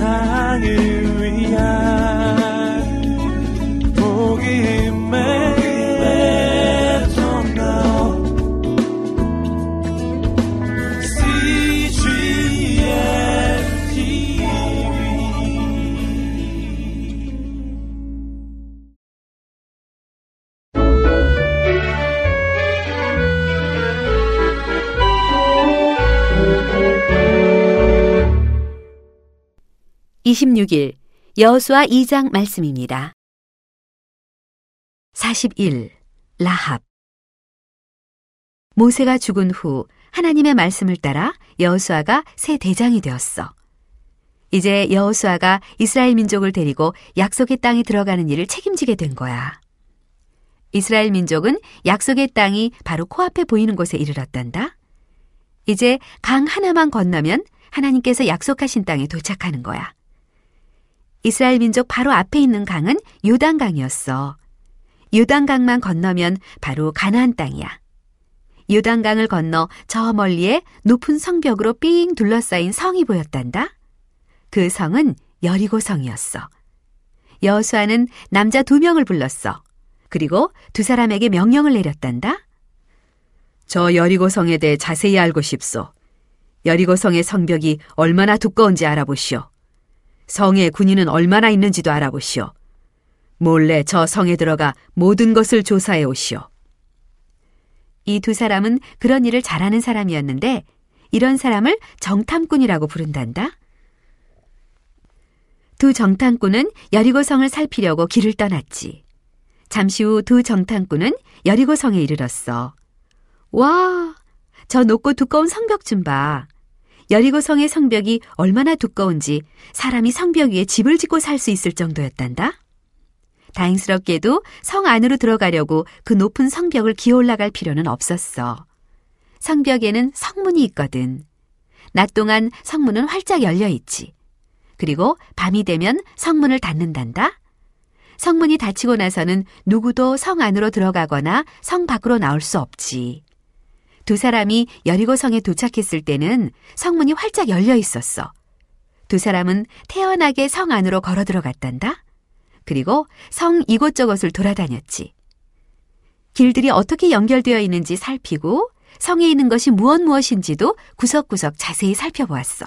세상을 26일 여수와 2장 말씀입니다. 41. 라합 모세가 죽은 후 하나님의 말씀을 따라 여수아가 새 대장이 되었어. 이제 여수아가 이스라엘 민족을 데리고 약속의 땅에 들어가는 일을 책임지게 된 거야. 이스라엘 민족은 약속의 땅이 바로 코앞에 보이는 곳에 이르렀단다. 이제 강 하나만 건너면 하나님께서 약속하신 땅에 도착하는 거야. 이스라엘 민족 바로 앞에 있는 강은 요단강이었어. 요단강만 건너면 바로 가나안 땅이야. 요단강을 건너 저 멀리에 높은 성벽으로 삥 둘러싸인 성이 보였단다. 그 성은 여리고 성이었어. 여수아는 남자 두 명을 불렀어. 그리고 두 사람에게 명령을 내렸단다. 저 여리고 성에 대해 자세히 알고 싶소. 여리고 성의 성벽이 얼마나 두꺼운지 알아보시오. 성에 군인은 얼마나 있는지도 알아보시오. 몰래 저 성에 들어가 모든 것을 조사해 오시오. 이 두 사람은 그런 일을 잘하는 사람이었는데 이런 사람을 정탐꾼이라고 부른단다. 두 정탐꾼은 여리고성을 살피려고 길을 떠났지. 잠시 후 두 정탐꾼은 여리고성에 이르렀어. 와, 저 높고 두꺼운 성벽 좀 봐. 여리고성의 성벽이 얼마나 두꺼운지 사람이 성벽 위에 집을 짓고 살 수 있을 정도였단다. 다행스럽게도 성 안으로 들어가려고 그 높은 성벽을 기어 올라갈 필요는 없었어. 성벽에는 성문이 있거든. 낮 동안 성문은 활짝 열려 있지. 그리고 밤이 되면 성문을 닫는단다. 성문이 닫히고 나서는 누구도 성 안으로 들어가거나 성 밖으로 나올 수 없지. 두 사람이 여리고성에 도착했을 때는 성문이 활짝 열려 있었어. 두 사람은 태연하게 성 안으로 걸어 들어갔단다. 그리고 성 이곳저곳을 돌아다녔지. 길들이 어떻게 연결되어 있는지 살피고 성에 있는 것이 무엇 무엇인지도 구석구석 자세히 살펴보았어.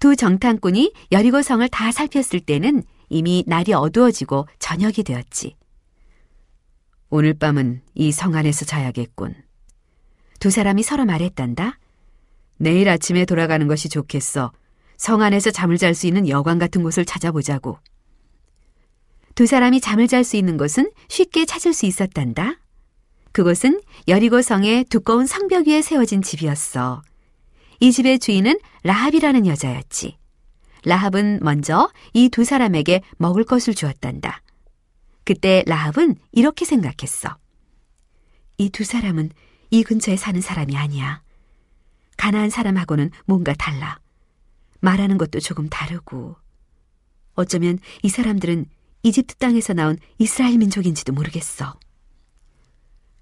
두 정탐꾼이 여리고 성을 다 살폈을 때는 이미 날이 어두워지고 저녁이 되었지. 오늘 밤은 이 성 안에서 자야겠군. 두 사람이 서로 말했단다. 내일 아침에 돌아가는 것이 좋겠어. 성 안에서 잠을 잘 수 있는 여관 같은 곳을 찾아보자고. 두 사람이 잠을 잘 수 있는 곳은 쉽게 찾을 수 있었단다. 그곳은 여리고 성의 두꺼운 성벽 위에 세워진 집이었어. 이 집의 주인은 라합이라는 여자였지. 라합은 먼저 이 두 사람에게 먹을 것을 주었단다. 그때 라합은 이렇게 생각했어. 이 두 사람은 이 근처에 사는 사람이 아니야. 가나안 사람하고는 뭔가 달라. 말하는 것도 조금 다르고. 어쩌면 이 사람들은 이집트 땅에서 나온 이스라엘 민족인지도 모르겠어.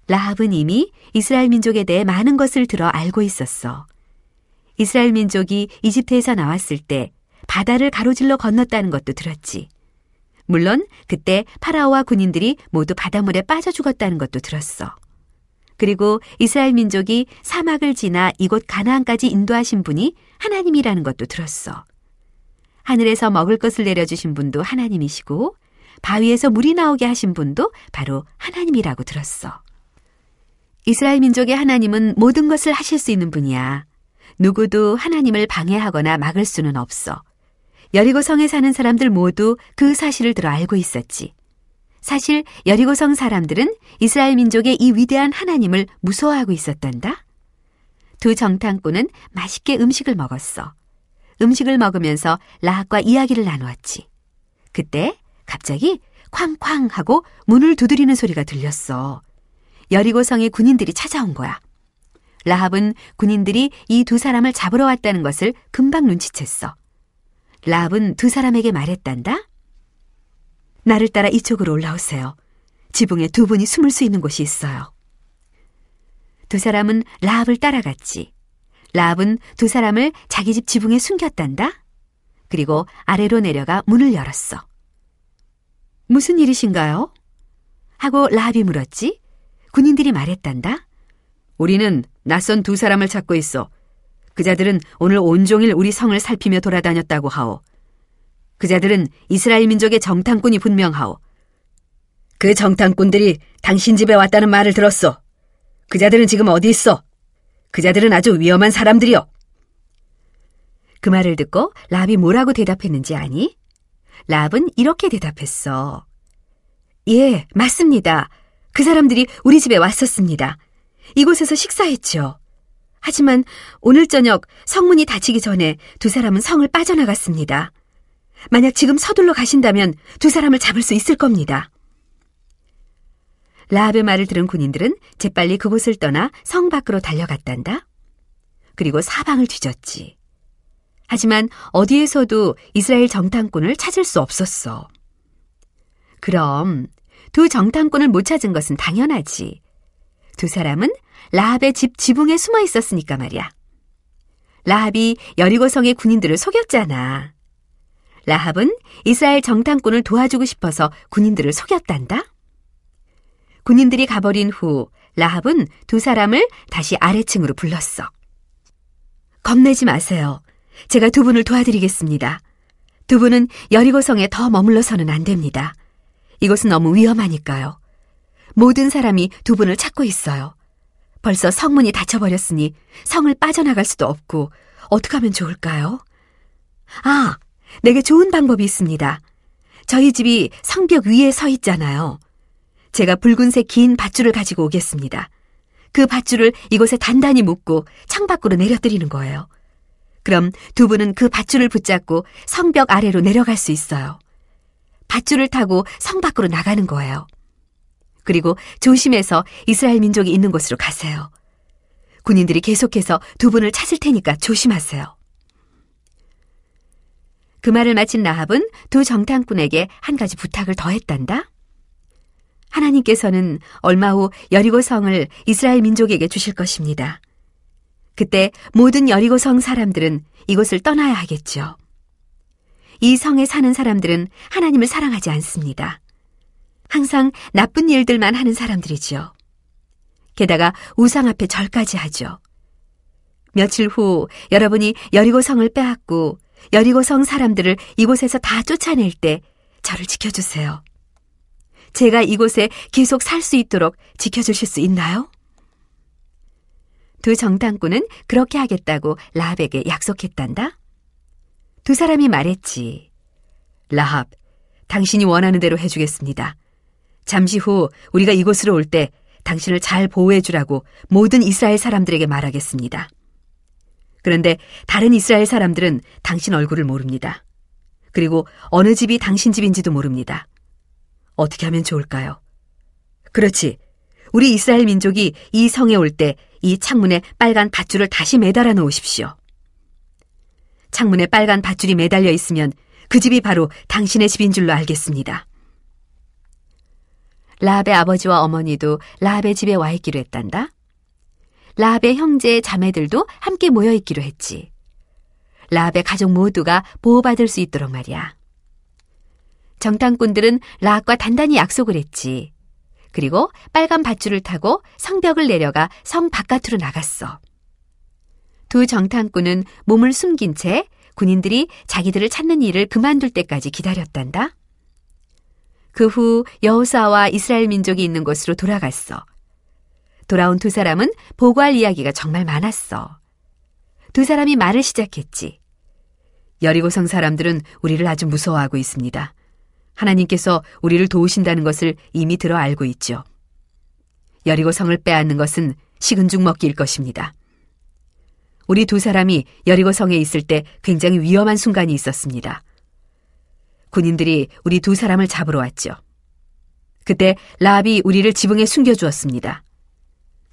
라합은 이미 이스라엘 민족에 대해 많은 것을 들어 알고 있었어. 이스라엘 민족이 이집트에서 나왔을 때 바다를 가로질러 건넜다는 것도 들었지. 물론 그때 파라오와 군인들이 모두 바닷물에 빠져 죽었다는 것도 들었어. 그리고 이스라엘 민족이 사막을 지나 이곳 가나안까지 인도하신 분이 하나님이라는 것도 들었어. 하늘에서 먹을 것을 내려주신 분도 하나님이시고 바위에서 물이 나오게 하신 분도 바로 하나님이라고 들었어. 이스라엘 민족의 하나님은 모든 것을 하실 수 있는 분이야. 누구도 하나님을 방해하거나 막을 수는 없어. 여리고 성에 사는 사람들 모두 그 사실을 들어 알고 있었지. 사실 여리고성 사람들은 이스라엘 민족의 이 위대한 하나님을 무서워하고 있었단다. 두 정탐꾼은 맛있게 음식을 먹었어. 음식을 먹으면서 라합과 이야기를 나누었지. 그때 갑자기 쾅쾅 하고 문을 두드리는 소리가 들렸어. 여리고성의 군인들이 찾아온 거야. 라합은 군인들이 이 두 사람을 잡으러 왔다는 것을 금방 눈치챘어. 라합은 두 사람에게 말했단다. 나를 따라 이쪽으로 올라오세요. 지붕에 두 분이 숨을 수 있는 곳이 있어요. 두 사람은 라합을 따라갔지. 라합은 두 사람을 자기 집 지붕에 숨겼단다. 그리고 아래로 내려가 문을 열었어. 무슨 일이신가요? 하고 라합이 물었지. 군인들이 말했단다. 우리는 낯선 두 사람을 찾고 있어. 그자들은 오늘 온종일 우리 성을 살피며 돌아다녔다고 하오. 그자들은 이스라엘 민족의 정탐꾼이 분명하오. 그 정탐꾼들이 당신 집에 왔다는 말을 들었어. 그자들은 지금 어디 있어? 그자들은 아주 위험한 사람들이여. 그 말을 듣고 랍이 뭐라고 대답했는지 아니? 랍은 이렇게 대답했어. 예, 맞습니다. 그 사람들이 우리 집에 왔었습니다. 이곳에서 식사했죠. 하지만 오늘 저녁 성문이 닫히기 전에 두 사람은 성을 빠져나갔습니다. 만약 지금 서둘러 가신다면 두 사람을 잡을 수 있을 겁니다. 라합의 말을 들은 군인들은 재빨리 그곳을 떠나 성 밖으로 달려갔단다. 그리고 사방을 뒤졌지. 하지만 어디에서도 이스라엘 정탐꾼을 찾을 수 없었어. 그럼 두 정탐꾼을 못 찾은 것은 당연하지. 두 사람은 라합의 집 지붕에 숨어 있었으니까 말이야. 라합이 여리고성의 군인들을 속였잖아. 라합은 이스라엘 정탐꾼을 도와주고 싶어서 군인들을 속였단다. 군인들이 가버린 후 라합은 두 사람을 다시 아래층으로 불렀어. 겁내지 마세요. 제가 두 분을 도와드리겠습니다. 두 분은 여리고성에 더 머물러서는 안 됩니다. 이곳은 너무 위험하니까요. 모든 사람이 두 분을 찾고 있어요. 벌써 성문이 닫혀버렸으니 성을 빠져나갈 수도 없고 어떻게 하면 좋을까요? 아, 내게 좋은 방법이 있습니다. 저희 집이 성벽 위에 서 있잖아요. 제가 붉은색 긴 밧줄을 가지고 오겠습니다. 그 밧줄을 이곳에 단단히 묶고 창밖으로 내려뜨리는 거예요. 그럼 두 분은 그 밧줄을 붙잡고 성벽 아래로 내려갈 수 있어요. 밧줄을 타고 성 밖으로 나가는 거예요. 그리고 조심해서 이스라엘 민족이 있는 곳으로 가세요. 군인들이 계속해서 두 분을 찾을 테니까 조심하세요. 그 말을 마친 나합은 두 정탐꾼에게 한 가지 부탁을 더 했단다. 하나님께서는 얼마 후 여리고 성을 이스라엘 민족에게 주실 것입니다. 그때 모든 여리고 성 사람들은 이곳을 떠나야 하겠죠. 이 성에 사는 사람들은 하나님을 사랑하지 않습니다. 항상 나쁜 일들만 하는 사람들이지요. 게다가 우상 앞에 절까지 하죠. 며칠 후 여러분이 여리고 성을 빼앗고 여리고성 사람들을 이곳에서 다 쫓아낼 때 저를 지켜주세요. 제가 이곳에 계속 살 수 있도록 지켜주실 수 있나요? 두 정탐꾼은 그렇게 하겠다고 라합에게 약속했단다. 두 사람이 말했지. 라합, 당신이 원하는 대로 해주겠습니다. 잠시 후 우리가 이곳으로 올 때 당신을 잘 보호해 주라고 모든 이스라엘 사람들에게 말하겠습니다. 그런데 다른 이스라엘 사람들은 당신 얼굴을 모릅니다. 그리고 어느 집이 당신 집인지도 모릅니다. 어떻게 하면 좋을까요? 그렇지. 우리 이스라엘 민족이 이 성에 올 때 이 창문에 빨간 밧줄을 다시 매달아 놓으십시오. 창문에 빨간 밧줄이 매달려 있으면 그 집이 바로 당신의 집인 줄로 알겠습니다. 라합의 아버지와 어머니도 라합의 집에 와 있기로 했단다. 라합의 형제 자매들도 함께 모여 있기로 했지. 라합의 가족 모두가 보호받을 수 있도록 말이야. 정탐꾼들은 라합과 단단히 약속을 했지. 그리고 빨간 밧줄을 타고 성벽을 내려가 성 바깥으로 나갔어. 두 정탐꾼은 몸을 숨긴 채 군인들이 자기들을 찾는 일을 그만둘 때까지 기다렸단다. 그 후 여호사와 이스라엘 민족이 있는 곳으로 돌아갔어. 돌아온 두 사람은 보고할 이야기가 정말 많았어. 두 사람이 말을 시작했지. 여리고성 사람들은 우리를 아주 무서워하고 있습니다. 하나님께서 우리를 도우신다는 것을 이미 들어 알고 있죠. 여리고성을 빼앗는 것은 식은 죽 먹기일 것입니다. 우리 두 사람이 여리고성에 있을 때 굉장히 위험한 순간이 있었습니다. 군인들이 우리 두 사람을 잡으러 왔죠. 그때 라합이 우리를 지붕에 숨겨주었습니다.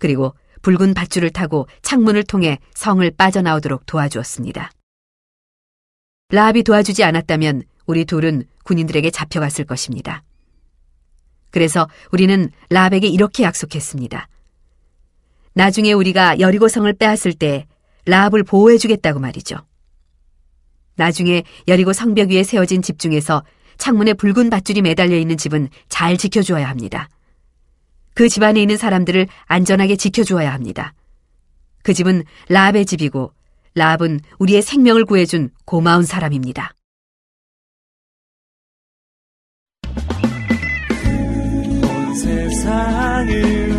그리고 붉은 밧줄을 타고 창문을 통해 성을 빠져나오도록 도와주었습니다. 라합이 도와주지 않았다면 우리 둘은 군인들에게 잡혀갔을 것입니다. 그래서 우리는 라합에게 이렇게 약속했습니다. 나중에 우리가 여리고성을 빼앗을 때 라합을 보호해주겠다고 말이죠. 나중에 여리고 성벽 위에 세워진 집 중에서 창문에 붉은 밧줄이 매달려 있는 집은 잘 지켜주어야 합니다. 그 집 안에 있는 사람들을 안전하게 지켜주어야 합니다. 그 집은 라합의 집이고 라합은 우리의 생명을 구해준 고마운 사람입니다. 온 세상을